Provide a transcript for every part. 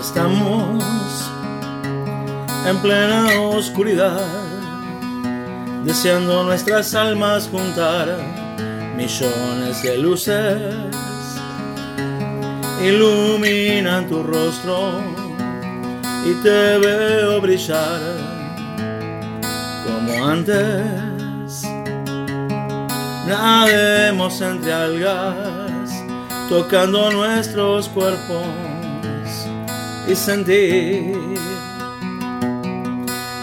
Estamos en plena oscuridad deseando nuestras almas juntar millones de luces, iluminan tu rostro y te veo brillar como antes. Nademos entre algas, tocando nuestros cuerpos y sentir.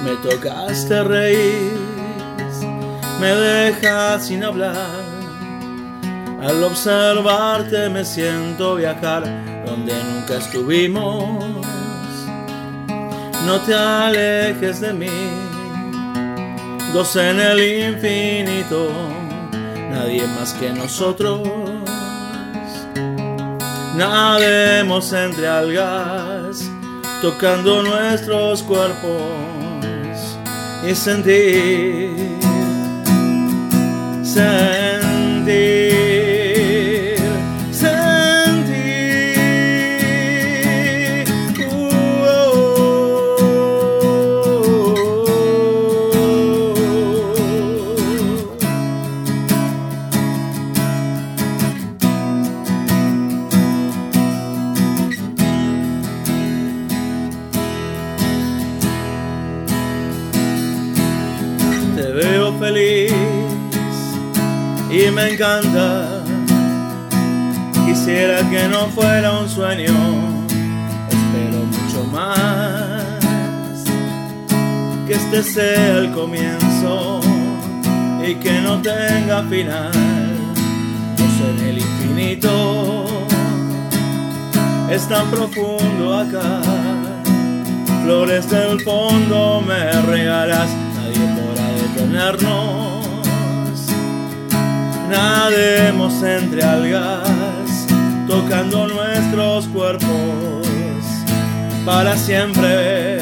Me tocaste reír, me dejas sin hablar. Al observarte me siento viajar donde nunca estuvimos. No te alejes de mí, dos en el infinito, nadie más que nosotros. Nademos entre algas, tocando nuestros cuerpos y sentir, sentir, sentir. Uh, Te veo feliz y me encanta. Quisiera que no fuera un sueño, espero mucho más. Que este sea el comienzo y que no tenga final. Pues en el infinito es tan profundo acá. Flores del fondo me regalas, nadie podrá detenernos. Entre algas, tocando nuestros cuerpos para siempre.